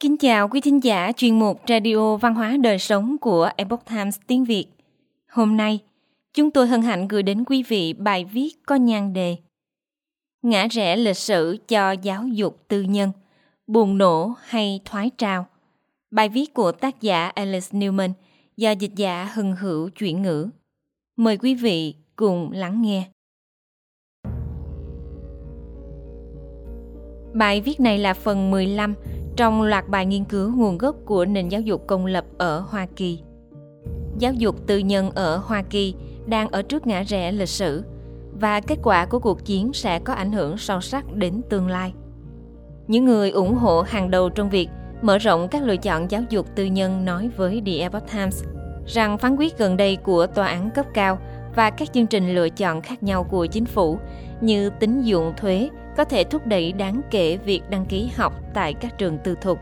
Kính chào quý thính giả chuyên mục Radio Văn hóa Đời Sống của Epoch Times tiếng Việt. Hôm nay, chúng tôi hân hạnh gửi đến quý vị bài viết có nhan đề Ngã rẽ lịch sử cho giáo dục tư nhân, buồn nổ hay thoái trào. Bài viết của tác giả Alice Newman do dịch giả Hưng Hữu chuyển ngữ. Mời quý vị cùng lắng nghe. Bài viết này là phần 15 trong loạt bài nghiên cứu nguồn gốc của nền giáo dục công lập ở Hoa Kỳ. Giáo dục tư nhân ở Hoa Kỳ đang ở trước ngã rẽ lịch sử và kết quả của cuộc chiến sẽ có ảnh hưởng sâu sắc đến tương lai. Những người ủng hộ hàng đầu trong việc mở rộng các lựa chọn giáo dục tư nhân nói với The Epoch Times rằng phán quyết gần đây của tòa án cấp cao và các chương trình lựa chọn khác nhau của chính phủ như tín dụng thuế có thể thúc đẩy đáng kể việc đăng ký học tại các trường tư thục.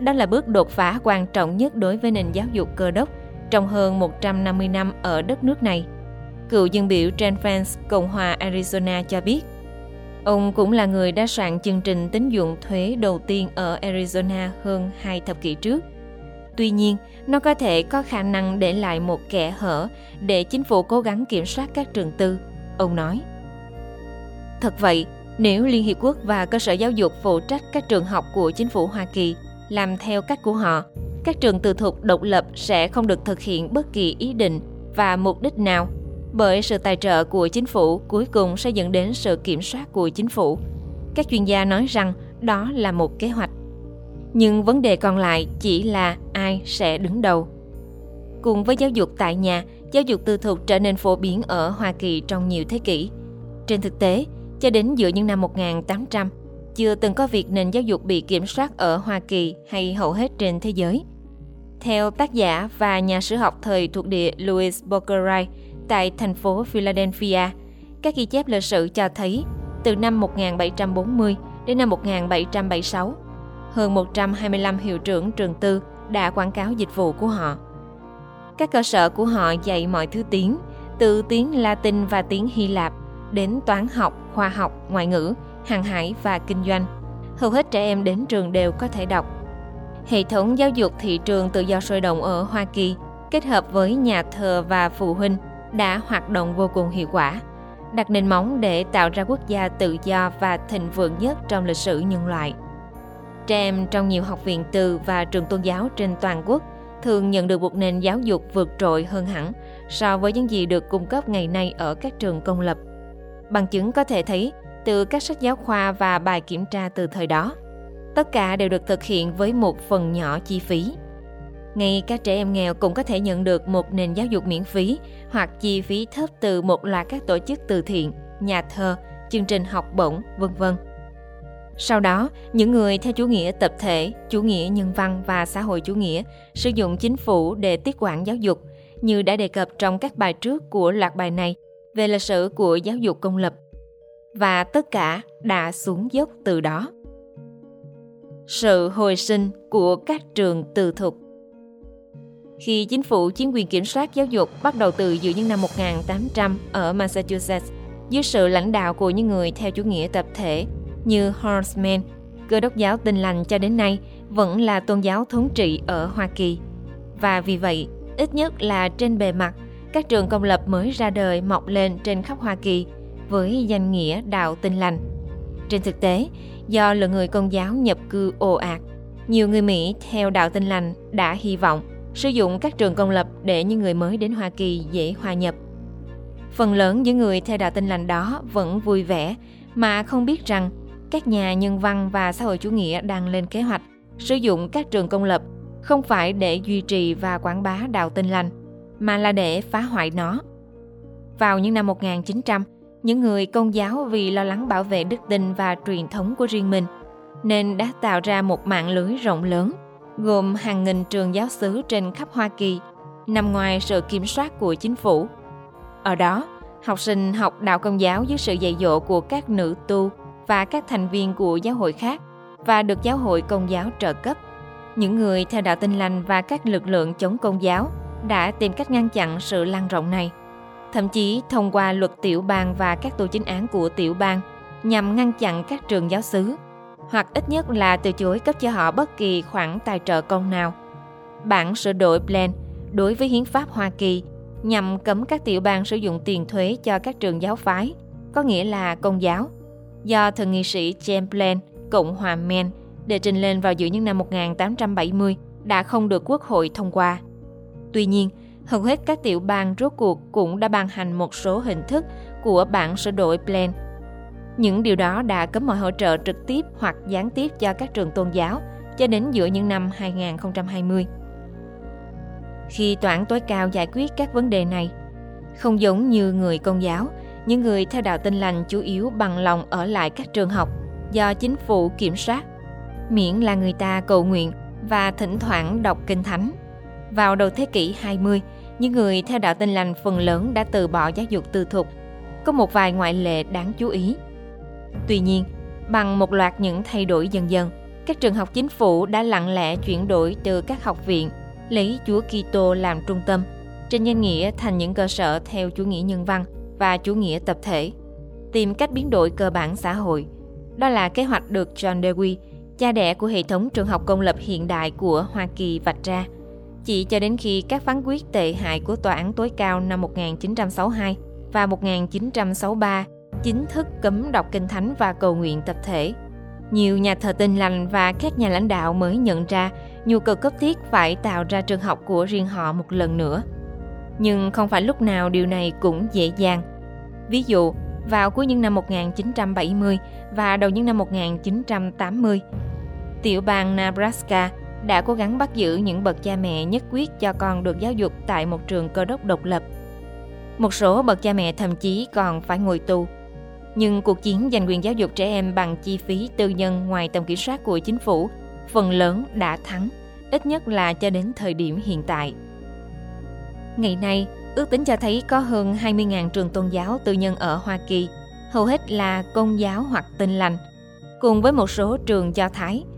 Đó là bước đột phá quan trọng nhất đối với nền giáo dục cơ đốc trong hơn 150 năm ở đất nước này. Cựu dân biểu Trent France, Cộng hòa Arizona cho biết, ông cũng là người đã soạn chương trình tín dụng thuế đầu tiên ở Arizona hơn hai thập kỷ trước. Tuy nhiên, nó có thể có khả năng để lại một kẽ hở để chính phủ cố gắng kiểm soát các trường tư, ông nói. Thật vậy, nếu Liên Hiệp Quốc và cơ sở giáo dục phụ trách các trường học của chính phủ Hoa Kỳ làm theo cách của họ, các trường tư thục độc lập sẽ không được thực hiện bất kỳ ý định và mục đích nào bởi sự tài trợ của chính phủ cuối cùng sẽ dẫn đến sự kiểm soát của chính phủ. Các chuyên gia nói rằng đó là một kế hoạch. Nhưng vấn đề còn lại chỉ là ai sẽ đứng đầu. Cùng với giáo dục tại nhà, giáo dục tư thục trở nên phổ biến ở Hoa Kỳ trong nhiều thế kỷ. Trên thực tế, cho đến giữa những năm 1800, chưa từng có việc nền giáo dục bị kiểm soát ở Hoa Kỳ hay hầu hết trên thế giới. Theo tác giả và nhà sử học thời thuộc địa Louis Bokerai tại thành phố Philadelphia, các ghi chép lịch sử cho thấy từ năm 1740 đến năm 1776, hơn 125 hiệu trưởng trường tư đã quảng cáo dịch vụ của họ. Các cơ sở của họ dạy mọi thứ tiếng, từ tiếng Latin và tiếng Hy Lạp đến toán học, khoa học, ngoại ngữ, hàng hải và kinh doanh. Hầu hết trẻ em đến trường đều có thể đọc. Hệ thống giáo dục thị trường tự do sôi động ở Hoa Kỳ kết hợp với nhà thờ và phụ huynh đã hoạt động vô cùng hiệu quả, đặt nền móng để tạo ra quốc gia tự do và thịnh vượng nhất trong lịch sử nhân loại. Trẻ em trong nhiều học viện từ và trường tôn giáo trên toàn quốc thường nhận được một nền giáo dục vượt trội hơn hẳn so với những gì được cung cấp ngày nay ở các trường công lập. Bằng chứng có thể thấy từ các sách giáo khoa và bài kiểm tra từ thời đó. Tất cả đều được thực hiện với một phần nhỏ chi phí. Ngay các trẻ em nghèo cũng có thể nhận được một nền giáo dục miễn phí hoặc chi phí thấp từ một loạt các tổ chức từ thiện, nhà thơ, chương trình học bổng, vân vân. Sau đó, những người theo chủ nghĩa tập thể, chủ nghĩa nhân văn và xã hội chủ nghĩa sử dụng chính phủ để tiết quản giáo dục, như đã đề cập trong các bài trước của loạt bài này về lịch sử của giáo dục công lập. Và tất cả đã xuống dốc từ đó. Sự hồi sinh của các trường tư thục Khi chính phủ chiếm quyền kiểm soát giáo dục bắt đầu từ giữa những năm 1800 ở Massachusetts, dưới sự lãnh đạo của những người theo chủ nghĩa tập thể như Horseman, cơ đốc giáo tinh lành cho đến nay vẫn là tôn giáo thống trị ở Hoa Kỳ. Và vì vậy, ít nhất là trên bề mặt, các trường công lập mới ra đời mọc lên trên khắp Hoa Kỳ với danh nghĩa đạo tinh lành. Trên thực tế, do lượng người công giáo nhập cư ồ ạt, nhiều người Mỹ theo đạo tinh lành đã hy vọng sử dụng các trường công lập để những người mới đến Hoa Kỳ dễ hòa nhập. Phần lớn những người theo đạo tinh lành đó vẫn vui vẻ mà không biết rằng các nhà nhân văn và xã hội chủ nghĩa đang lên kế hoạch sử dụng các trường công lập không phải để duy trì và quảng bá đạo tinh lành, mà là để phá hoại nó. Vào những năm 1900, những người công giáo vì lo lắng bảo vệ đức tin và truyền thống của riêng mình, nên đã tạo ra một mạng lưới rộng lớn, gồm hàng nghìn trường giáo xứ trên khắp Hoa Kỳ, nằm ngoài sự kiểm soát của chính phủ. Ở đó, học sinh học đạo công giáo dưới sự dạy dỗ của các nữ tu và các thành viên của giáo hội khác và được giáo hội công giáo trợ cấp. Những người theo đạo tinh lành và các lực lượng chống công giáo đã tìm cách ngăn chặn sự lan rộng này, thậm chí thông qua luật tiểu bang và các tổ chính án của tiểu bang nhằm ngăn chặn các trường giáo xứ. hoặc ít nhất là từ chối cấp cho họ bất kỳ khoản tài trợ công nào. Bản sửa đổi Plan đối với hiến pháp Hoa Kỳ nhằm cấm các tiểu bang sử dụng tiền thuế cho các trường giáo phái, có nghĩa là công giáo, do thượng nghị sĩ James Plan, Cộng hòa Maine, đệ trình lên vào giữa những năm 1870 đã không được Quốc hội thông qua. Tuy nhiên, hầu hết các tiểu bang rốt cuộc cũng đã ban hành một số hình thức của bản sửa đổi Plan. Những điều đó đã cấm mọi hỗ trợ trực tiếp hoặc gián tiếp cho các trường tôn giáo cho đến giữa những năm 2020. Khi tòa án tối cao giải quyết các vấn đề này, không giống như người công giáo, những người theo đạo tin lành chủ yếu bằng lòng ở lại các trường học do chính phủ kiểm soát, miễn là người ta cầu nguyện và thỉnh thoảng đọc kinh thánh. Vào đầu thế kỷ 20, những người theo đạo tin lành phần lớn đã từ bỏ giáo dục tư thục. Có một vài ngoại lệ đáng chú ý. Tuy nhiên, bằng một loạt những thay đổi dần dần, các trường học chính phủ đã lặng lẽ chuyển đổi từ các học viện lấy Chúa Kitô làm trung tâm, trên danh nghĩa thành những cơ sở theo chủ nghĩa nhân văn và chủ nghĩa tập thể, tìm cách biến đổi cơ bản xã hội. Đó là kế hoạch được John Dewey, cha đẻ của hệ thống trường học công lập hiện đại của Hoa Kỳ vạch ra – chỉ cho đến khi các phán quyết tệ hại của Tòa án tối cao năm 1962 và 1963 chính thức cấm đọc kinh thánh và cầu nguyện tập thể. Nhiều nhà thờ tin lành và các nhà lãnh đạo mới nhận ra nhu cầu cấp thiết phải tạo ra trường học của riêng họ một lần nữa. Nhưng không phải lúc nào điều này cũng dễ dàng. Ví dụ, vào cuối những năm 1970 và đầu những năm 1980, tiểu bang Nebraska đã cố gắng bắt giữ những bậc cha mẹ nhất quyết cho con được giáo dục tại một trường cơ đốc độc lập. Một số bậc cha mẹ thậm chí còn phải ngồi tù. Nhưng cuộc chiến giành quyền giáo dục trẻ em bằng chi phí tư nhân ngoài tầm kiểm soát của chính phủ phần lớn đã thắng, ít nhất là cho đến thời điểm hiện tại. Ngày nay, ước tính cho thấy có hơn 20.000 trường tôn giáo tư nhân ở Hoa Kỳ, hầu hết là công giáo hoặc Tin lành, cùng với một số trường do Thái –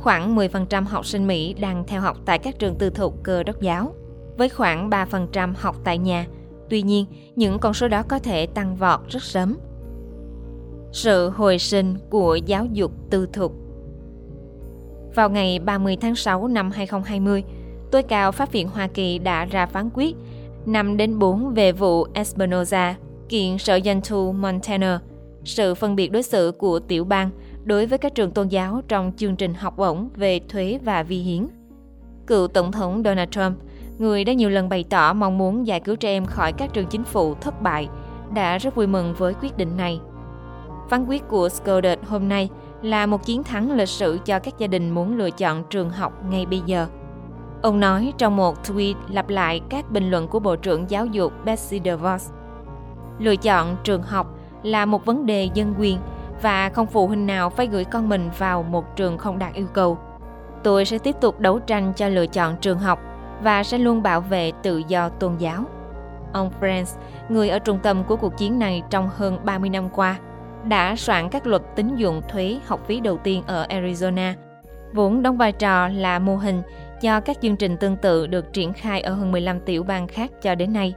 Khoảng 10% học sinh Mỹ đang theo học tại các trường tư thục cơ đốc giáo, với khoảng 3% học tại nhà. Tuy nhiên, những con số đó có thể tăng vọt rất sớm. Sự hồi sinh của giáo dục tư thục Vào ngày 30 tháng 6 năm 2020, tối cao Pháp viện Hoa Kỳ đã ra phán quyết 5 đến 4 về vụ Espinoza kiện sở doanh thu Montana, sự phân biệt đối xử của tiểu bang đối với các trường tôn giáo trong chương trình học bổng về thuế và vi hiến. Cựu Tổng thống Donald Trump, người đã nhiều lần bày tỏ mong muốn giải cứu trẻ em khỏi các trường chính phủ thất bại, đã rất vui mừng với quyết định này. Phán quyết của Scolded hôm nay là một chiến thắng lịch sử cho các gia đình muốn lựa chọn trường học ngay bây giờ. Ông nói trong một tweet lặp lại các bình luận của Bộ trưởng Giáo dục Betsy DeVos. Lựa chọn trường học là một vấn đề dân quyền và không phụ huynh nào phải gửi con mình vào một trường không đạt yêu cầu. Tôi sẽ tiếp tục đấu tranh cho lựa chọn trường học và sẽ luôn bảo vệ tự do tôn giáo. Ông Franz, người ở trung tâm của cuộc chiến này trong hơn 30 năm qua, đã soạn các luật tín dụng thuế học phí đầu tiên ở Arizona, vốn đóng vai trò là mô hình cho các chương trình tương tự được triển khai ở hơn 15 tiểu bang khác cho đến nay,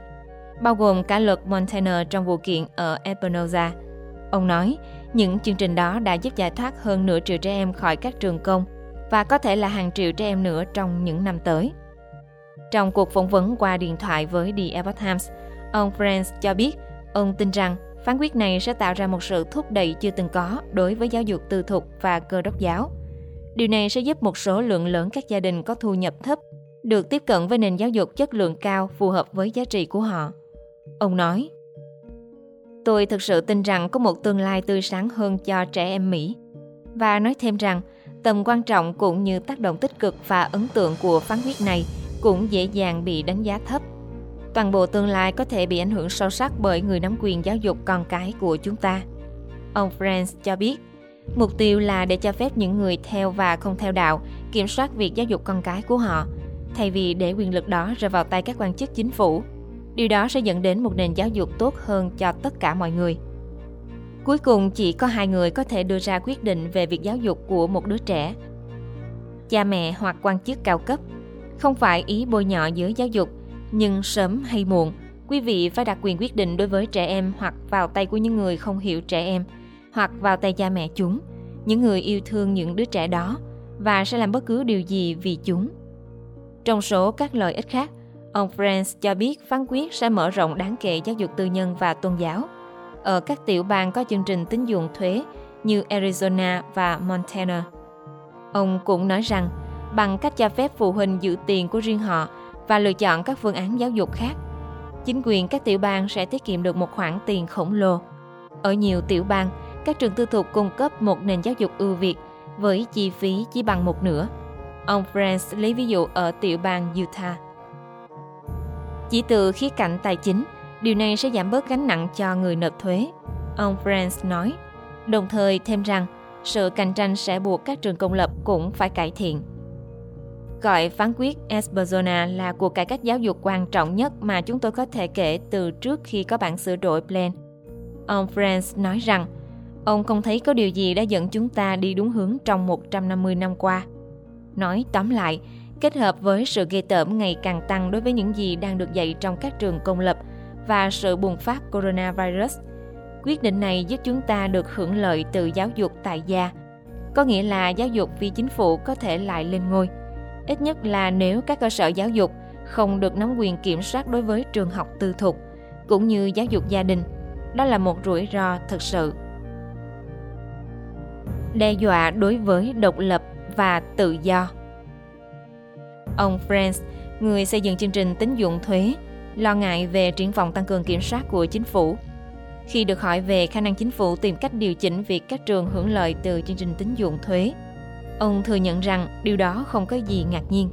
bao gồm cả luật Montana trong vụ kiện ở Espinoza. Ông nói, những chương trình đó đã giúp giải thoát hơn nửa triệu trẻ em khỏi các trường công và có thể là hàng triệu trẻ em nữa trong những năm tới. Trong cuộc phỏng vấn qua điện thoại với The Epoch Times, ông Franz cho biết ông tin rằng phán quyết này sẽ tạo ra một sự thúc đẩy chưa từng có đối với giáo dục tư thục và cơ đốc giáo. Điều này sẽ giúp một số lượng lớn các gia đình có thu nhập thấp được tiếp cận với nền giáo dục chất lượng cao phù hợp với giá trị của họ. Ông nói, Tôi thực sự tin rằng có một tương lai tươi sáng hơn cho trẻ em Mỹ. Và nói thêm rằng, tầm quan trọng cũng như tác động tích cực và ấn tượng của phán quyết này cũng dễ dàng bị đánh giá thấp. Toàn bộ tương lai có thể bị ảnh hưởng sâu sắc bởi người nắm quyền giáo dục con cái của chúng ta. Ông Franz cho biết, mục tiêu là để cho phép những người theo và không theo đạo kiểm soát việc giáo dục con cái của họ, thay vì để quyền lực đó rơi vào tay các quan chức chính phủ Điều đó sẽ dẫn đến một nền giáo dục tốt hơn cho tất cả mọi người. Cuối cùng chỉ có hai người có thể đưa ra quyết định về việc giáo dục của một đứa trẻ. Cha mẹ hoặc quan chức cao cấp. Không phải ý bôi nhọ giới giáo dục, nhưng sớm hay muộn, quý vị phải đặt quyền quyết định đối với trẻ em hoặc vào tay của những người không hiểu trẻ em, hoặc vào tay cha mẹ chúng. những người yêu thương những đứa trẻ đó và sẽ làm bất cứ điều gì vì chúng. Trong số các lợi ích khác, ông Franz cho biết phán quyết sẽ mở rộng đáng kể giáo dục tư nhân và tôn giáo. Ở các tiểu bang có chương trình tín dụng thuế như Arizona và Montana. Ông cũng nói rằng, bằng cách cho phép phụ huynh giữ tiền của riêng họ và lựa chọn các phương án giáo dục khác, chính quyền các tiểu bang sẽ tiết kiệm được một khoản tiền khổng lồ. Ở nhiều tiểu bang, các trường tư thục cung cấp một nền giáo dục ưu việt với chi phí chỉ bằng một nửa. Ông Franz lấy ví dụ ở tiểu bang Utah. Chỉ từ khía cạnh tài chính, điều này sẽ giảm bớt gánh nặng cho người nộp thuế. Ông Franz nói, đồng thời thêm rằng sự cạnh tranh sẽ buộc các trường công lập cũng phải cải thiện. Gọi phán quyết Esperzona là cuộc cải cách giáo dục quan trọng nhất mà chúng tôi có thể kể từ trước khi có bản sửa đổi Plan. Ông Franz nói rằng, ông không thấy có điều gì đã dẫn chúng ta đi đúng hướng trong 150 năm qua. Nói tóm lại, kết hợp với sự ghê tởm ngày càng tăng đối với những gì đang được dạy trong các trường công lập và sự bùng phát coronavirus, quyết định này giúp chúng ta được hưởng lợi từ giáo dục tại gia. Có nghĩa là giáo dục phi chính phủ có thể lại lên ngôi. Ít nhất là nếu các cơ sở giáo dục không được nắm quyền kiểm soát đối với trường học tư thục, cũng như giáo dục gia đình. Đó là một rủi ro thực sự. Đe dọa đối với độc lập và tự do Ông Franz, người xây dựng chương trình tín dụng thuế, lo ngại về triển vọng tăng cường kiểm soát của chính phủ. Khi được hỏi về khả năng chính phủ tìm cách điều chỉnh việc các trường hưởng lợi từ chương trình tín dụng thuế, ông thừa nhận rằng điều đó không có gì ngạc nhiên.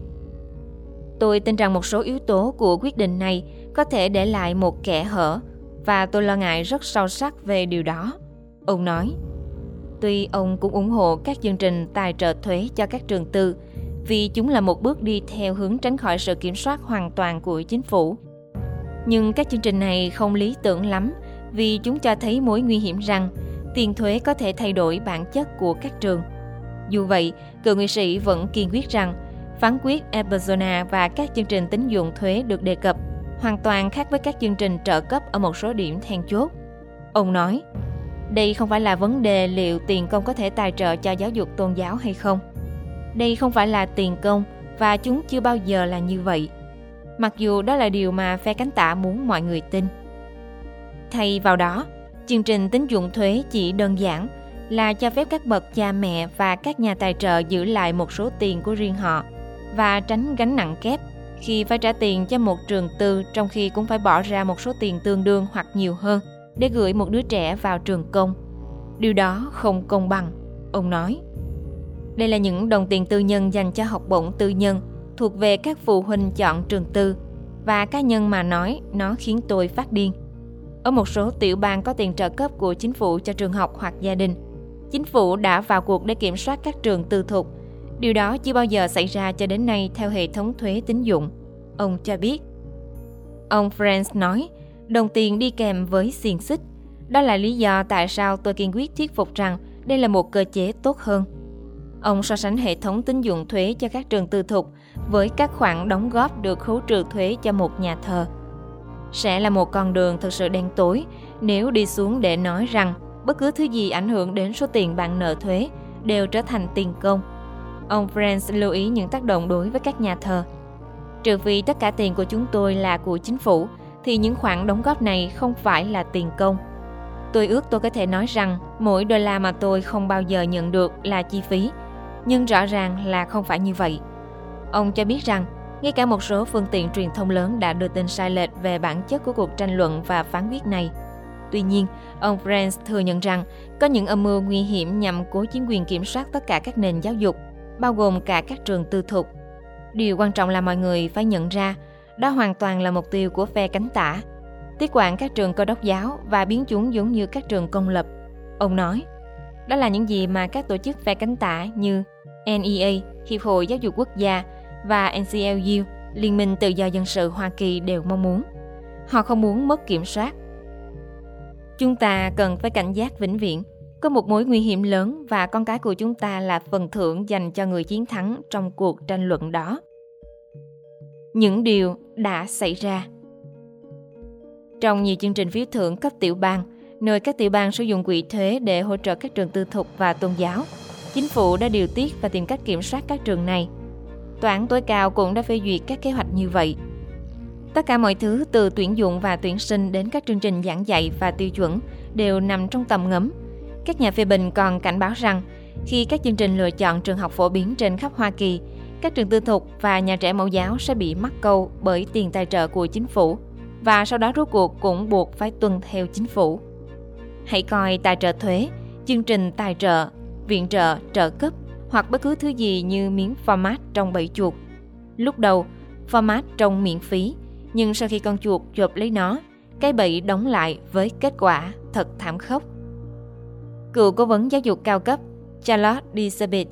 Tôi tin rằng một số yếu tố của quyết định này có thể để lại một kẽ hở và tôi lo ngại rất sâu sắc về điều đó. Ông nói, tuy ông cũng ủng hộ các chương trình tài trợ thuế cho các trường tư vì chúng là một bước đi theo hướng tránh khỏi sự kiểm soát hoàn toàn của chính phủ. Nhưng các chương trình này không lý tưởng lắm vì chúng cho thấy mối nguy hiểm rằng tiền thuế có thể thay đổi bản chất của các trường. Dù vậy, cựu nghị sĩ vẫn kiên quyết rằng phán quyết Arizona và các chương trình tín dụng thuế được đề cập hoàn toàn khác với các chương trình trợ cấp ở một số điểm then chốt. Ông nói, đây không phải là vấn đề liệu tiền công có thể tài trợ cho giáo dục tôn giáo hay không. Đây không phải là tiền công và chúng chưa bao giờ là như vậy. Mặc dù đó là điều mà phe cánh tả muốn mọi người tin. Thay vào đó, chương trình tín dụng thuế chỉ đơn giản là cho phép các bậc cha mẹ và các nhà tài trợ giữ lại một số tiền của riêng họ và tránh gánh nặng kép khi phải trả tiền cho một trường tư trong khi cũng phải bỏ ra một số tiền tương đương hoặc nhiều hơn để gửi một đứa trẻ vào trường công. Điều đó không công bằng, ông nói. Đây là những đồng tiền tư nhân dành cho học bổng tư nhân thuộc về các phụ huynh chọn trường tư và cá nhân mà nói nó khiến tôi phát điên. Ở một số tiểu bang có tiền trợ cấp của chính phủ cho trường học hoặc gia đình, chính phủ đã vào cuộc để kiểm soát các trường tư thục. Điều đó chưa bao giờ xảy ra cho đến nay theo hệ thống thuế tín dụng. Ông cho biết. Ông Franz nói, đồng tiền đi kèm với xiềng xích. Đó là lý do tại sao tôi kiên quyết thuyết phục rằng đây là một cơ chế tốt hơn. Ông so sánh hệ thống tín dụng thuế cho các trường tư thục với các khoản đóng góp được khấu trừ thuế cho một nhà thờ. Sẽ là một con đường thực sự đen tối nếu đi xuống để nói rằng bất cứ thứ gì ảnh hưởng đến số tiền bạn nợ thuế đều trở thành tiền công. Ông Franz lưu ý những tác động đối với các nhà thờ. Trừ vì tất cả tiền của chúng tôi là của chính phủ, thì những khoản đóng góp này không phải là tiền công. Tôi ước tôi có thể nói rằng mỗi đô la mà tôi không bao giờ nhận được là chi phí, nhưng rõ ràng là không phải như vậy. Ông cho biết rằng, ngay cả một số phương tiện truyền thông lớn đã đưa tin sai lệch về bản chất của cuộc tranh luận và phán quyết này. Tuy nhiên, ông Franz thừa nhận rằng có những âm mưu nguy hiểm nhằm cố chính quyền kiểm soát tất cả các nền giáo dục, bao gồm cả các trường tư thục. Điều quan trọng là mọi người phải nhận ra, đó hoàn toàn là mục tiêu của phe cánh tả, tiếp quản các trường cơ đốc giáo và biến chúng giống như các trường công lập. Ông nói, đó là những gì mà các tổ chức phe cánh tả như NEA, Hiệp hội Giáo dục Quốc gia và NCLU, Liên minh Tự do Dân sự Hoa Kỳ đều mong muốn. Họ không muốn mất kiểm soát. Chúng ta cần phải cảnh giác vĩnh viễn. Có một mối nguy hiểm lớn và con cái của chúng ta là phần thưởng dành cho người chiến thắng trong cuộc tranh luận đó. Những điều đã xảy ra Trong nhiều chương trình phiếu thưởng cấp tiểu bang, nơi các tiểu bang sử dụng quỹ thuế để hỗ trợ các trường tư thục và tôn giáo – chính phủ đã điều tiết và tìm cách kiểm soát các trường này. Tòa án tối cao cũng đã phê duyệt các kế hoạch như vậy. Tất cả mọi thứ từ tuyển dụng và tuyển sinh đến các chương trình giảng dạy và tiêu chuẩn đều nằm trong tầm ngấm. Các nhà phê bình còn cảnh báo rằng khi các chương trình lựa chọn trường học phổ biến trên khắp Hoa Kỳ, các trường tư thục và nhà trẻ mẫu giáo sẽ bị mắc câu bởi tiền tài trợ của chính phủ và sau đó rốt cuộc cũng buộc phải tuân theo chính phủ. Hãy coi tài trợ thuế, chương trình tài trợ, viện trợ, trợ cấp hoặc bất cứ thứ gì như miếng format trong bẫy chuột. Lúc đầu, format trông miễn phí, nhưng sau khi con chuột chộp lấy nó, cái bẫy đóng lại với kết quả thật thảm khốc. Cựu cố vấn giáo dục cao cấp Charlotte Elizabeth,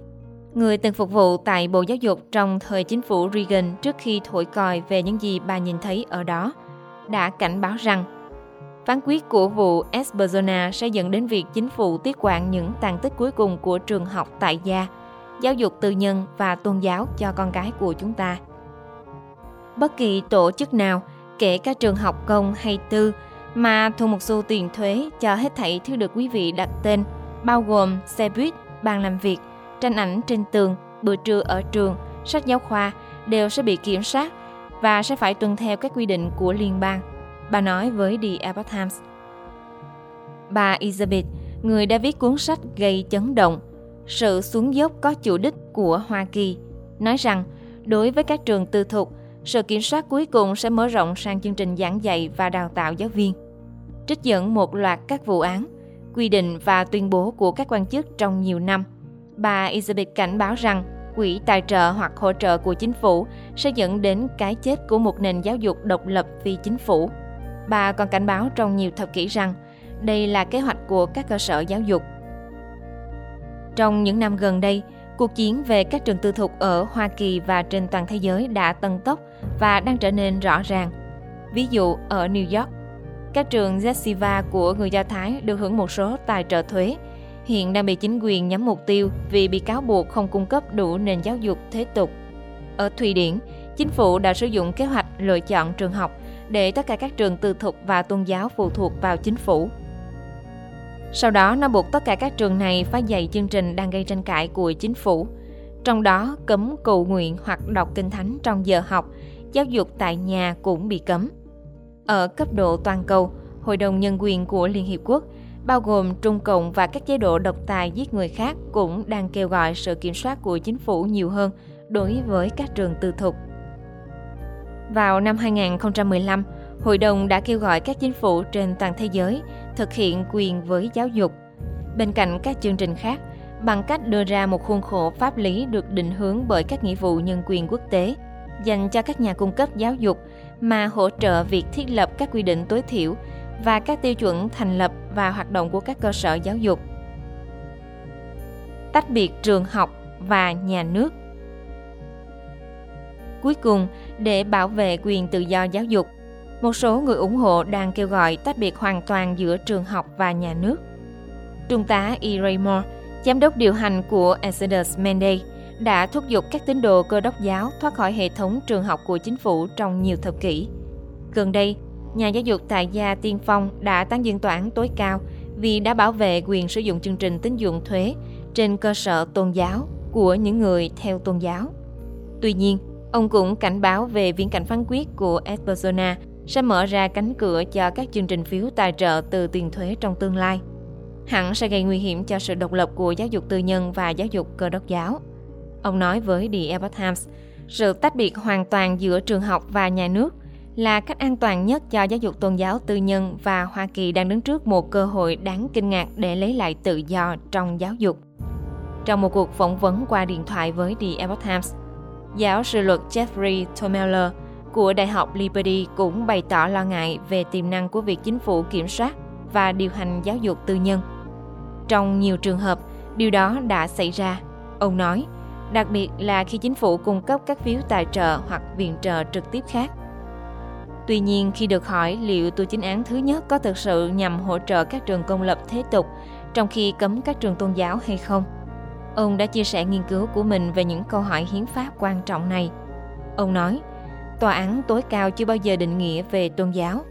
người từng phục vụ tại Bộ Giáo dục trong thời chính phủ Reagan trước khi thổi còi về những gì bà nhìn thấy ở đó, đã cảnh báo rằng phán quyết của vụ Esperzona sẽ dẫn đến việc chính phủ tiết quản những tàn tích cuối cùng của trường học tại gia, giáo dục tư nhân và tôn giáo cho con cái của chúng ta. Bất kỳ tổ chức nào, kể cả trường học công hay tư, mà thu một xu tiền thuế cho hết thảy thứ được quý vị đặt tên, bao gồm xe buýt, bàn làm việc, tranh ảnh trên tường, bữa trưa ở trường, sách giáo khoa đều sẽ bị kiểm soát và sẽ phải tuân theo các quy định của liên bang, bà nói với The Epoch Times. Bà Elizabeth, người đã viết cuốn sách gây chấn động Sự xuống dốc có chủ đích của Hoa Kỳ, nói rằng đối với các trường tư thục, sự kiểm soát cuối cùng sẽ mở rộng sang chương trình giảng dạy và đào tạo giáo viên. Trích dẫn một loạt các vụ án, quy định và tuyên bố của các quan chức trong nhiều năm, bà Elizabeth cảnh báo rằng quỹ tài trợ hoặc hỗ trợ của chính phủ sẽ dẫn đến cái chết của một nền giáo dục độc lập phi chính phủ. Bà còn cảnh báo trong nhiều thập kỷ rằng đây là kế hoạch của các cơ sở giáo dục. Trong những năm gần đây, cuộc chiến về các trường tư thục ở Hoa Kỳ và trên toàn thế giới đã tăng tốc và đang trở nên rõ ràng. Ví dụ ở New York, các trường Yeshiva của người Do Thái được hưởng một số tài trợ thuế hiện đang bị chính quyền nhắm mục tiêu vì bị cáo buộc không cung cấp đủ nền giáo dục thế tục. Ở Thụy Điển, chính phủ đã sử dụng kế hoạch lựa chọn trường học để tất cả các trường tư thục và tôn giáo phụ thuộc vào chính phủ. Sau đó, nó buộc tất cả các trường này phải dạy chương trình đang gây tranh cãi của chính phủ, trong đó cấm cầu nguyện hoặc đọc kinh thánh trong giờ học, giáo dục tại nhà cũng bị cấm. Ở cấp độ toàn cầu, Hội đồng Nhân quyền của Liên Hiệp Quốc bao gồm Trung Cộng và các chế độ độc tài giết người khác cũng đang kêu gọi sự kiểm soát của chính phủ nhiều hơn đối với các trường tư thục. Vào năm 2015, Hội đồng đã kêu gọi các chính phủ trên toàn thế giới thực hiện quyền với giáo dục. Bên cạnh các chương trình khác, bằng cách đưa ra một khuôn khổ pháp lý được định hướng bởi các nghĩa vụ nhân quyền quốc tế dành cho các nhà cung cấp giáo dục mà hỗ trợ việc thiết lập các quy định tối thiểu và các tiêu chuẩn thành lập và hoạt động của các cơ sở giáo dục. Tách biệt trường học và nhà nước. Cuối cùng, để bảo vệ quyền tự do giáo dục, một số người ủng hộ đang kêu gọi tách biệt hoàn toàn giữa trường học và nhà nước. Trung tá E. Raymore, giám đốc điều hành của Exodus Monday, đã thúc giục các tín đồ cơ đốc giáo thoát khỏi hệ thống trường học của chính phủ trong nhiều thập kỷ. Gần đây, nhà giáo dục tại gia tiên phong đã tán dương tòa án tối cao vì đã bảo vệ quyền sử dụng chương trình tín dụng thuế trên cơ sở tôn giáo của những người theo tôn giáo. Tuy nhiên, ông cũng cảnh báo về viễn cảnh phán quyết của Espersona sẽ mở ra cánh cửa cho các chương trình phiếu tài trợ từ tiền thuế trong tương lai. Hẳn sẽ gây nguy hiểm cho sự độc lập của giáo dục tư nhân và giáo dục cơ đốc giáo. Ông nói với The Epoch Times, sự tách biệt hoàn toàn giữa trường học và nhà nước là cách an toàn nhất cho giáo dục tôn giáo tư nhân và Hoa Kỳ đang đứng trước một cơ hội đáng kinh ngạc để lấy lại tự do trong giáo dục. Trong một cuộc phỏng vấn qua điện thoại với The Epoch Times, giáo sư luật Jeffrey Tomeller của Đại học Liberty cũng bày tỏ lo ngại về tiềm năng của việc chính phủ kiểm soát và điều hành giáo dục tư nhân. Trong nhiều trường hợp, điều đó đã xảy ra, ông nói, đặc biệt là khi chính phủ cung cấp các phiếu tài trợ hoặc viện trợ trực tiếp khác. Tuy nhiên, khi được hỏi liệu tu chính án thứ nhất có thực sự nhằm hỗ trợ các trường công lập thế tục trong khi cấm các trường tôn giáo hay không, ông đã chia sẻ nghiên cứu của mình về những câu hỏi hiến pháp quan trọng này. Ông nói, tòa án tối cao chưa bao giờ định nghĩa về tôn giáo.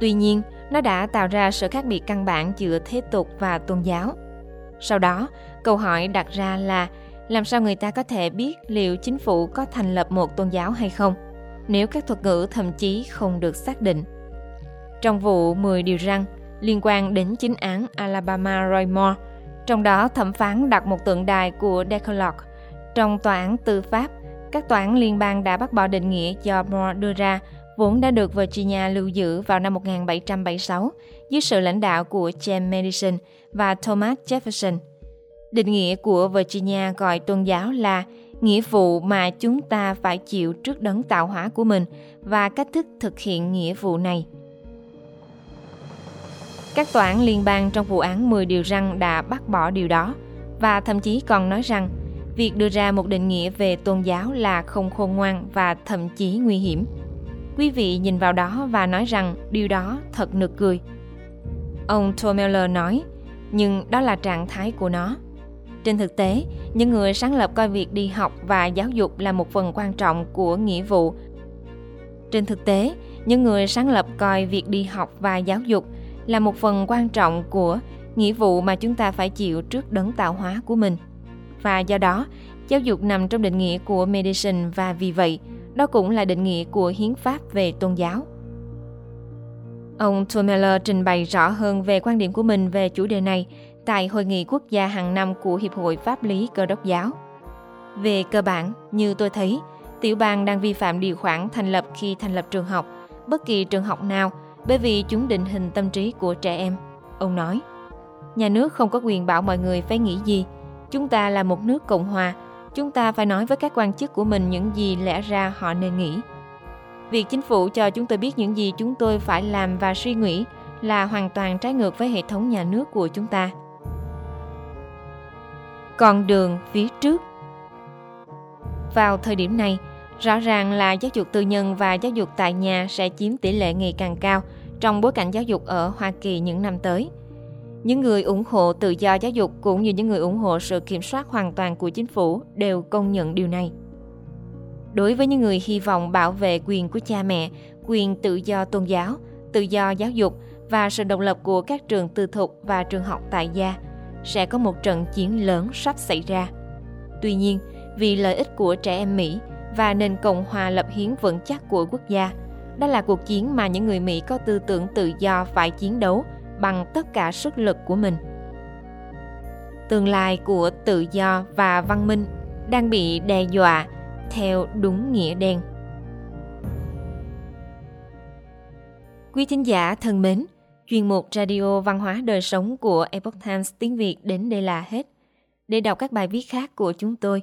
Tuy nhiên, nó đã tạo ra sự khác biệt căn bản giữa thế tục và tôn giáo. Sau đó, Câu hỏi đặt ra là làm sao người ta có thể biết liệu chính phủ có thành lập một tôn giáo hay không nếu các thuật ngữ thậm chí không được xác định. Trong vụ 10 điều răng liên quan đến chính án Alabama Roy Moore, trong đó thẩm phán đặt một tượng đài của Decalogue. Trong tòa án tư pháp, các tòa án liên bang đã bác bỏ định nghĩa do Moore đưa ra vốn đã được Virginia lưu giữ vào năm 1776 dưới sự lãnh đạo của James Madison và Thomas Jefferson. Định nghĩa của Virginia gọi tôn giáo là nghĩa vụ mà chúng ta phải chịu trước đấng tạo hóa của mình và cách thức thực hiện nghĩa vụ này. Các tòa án liên bang trong vụ án 10 điều răng đã bác bỏ điều đó và thậm chí còn nói rằng việc đưa ra một định nghĩa về tôn giáo là không khôn ngoan và thậm chí nguy hiểm. Quý vị nhìn vào đó và nói rằng điều đó thật nực cười. Ông Tomeller nói, nhưng đó là trạng thái của nó. Trên thực tế, những người sáng lập coi việc đi học và giáo dục là một phần quan trọng của nghĩa vụ. Trên thực tế, những người sáng lập coi việc đi học và giáo dục là một phần quan trọng của nghĩa vụ mà chúng ta phải chịu trước đấng tạo hóa của mình. Và do đó, giáo dục nằm trong định nghĩa của Medicine và vì vậy, đó cũng là định nghĩa của hiến pháp về tôn giáo. Ông Tomeller trình bày rõ hơn về quan điểm của mình về chủ đề này tại Hội nghị quốc gia hàng năm của Hiệp hội Pháp lý Cơ đốc giáo. Về cơ bản, như tôi thấy, tiểu bang đang vi phạm điều khoản thành lập khi thành lập trường học, bất kỳ trường học nào, bởi vì chúng định hình tâm trí của trẻ em. Ông nói, nhà nước không có quyền bảo mọi người phải nghĩ gì. Chúng ta là một nước Cộng hòa, chúng ta phải nói với các quan chức của mình những gì lẽ ra họ nên nghĩ. Việc chính phủ cho chúng tôi biết những gì chúng tôi phải làm và suy nghĩ là hoàn toàn trái ngược với hệ thống nhà nước của chúng ta con đường phía trước. Vào thời điểm này, rõ ràng là giáo dục tư nhân và giáo dục tại nhà sẽ chiếm tỷ lệ ngày càng cao trong bối cảnh giáo dục ở Hoa Kỳ những năm tới. Những người ủng hộ tự do giáo dục cũng như những người ủng hộ sự kiểm soát hoàn toàn của chính phủ đều công nhận điều này. Đối với những người hy vọng bảo vệ quyền của cha mẹ, quyền tự do tôn giáo, tự do giáo dục và sự độc lập của các trường tư thục và trường học tại gia – sẽ có một trận chiến lớn sắp xảy ra. Tuy nhiên, vì lợi ích của trẻ em Mỹ và nền cộng hòa lập hiến vững chắc của quốc gia, đó là cuộc chiến mà những người Mỹ có tư tưởng tự do phải chiến đấu bằng tất cả sức lực của mình. Tương lai của tự do và văn minh đang bị đe dọa theo đúng nghĩa đen. Quý thính giả thân mến, Chuyên mục Radio Văn hóa Đời Sống của Epoch Times tiếng Việt đến đây là hết. Để đọc các bài viết khác của chúng tôi,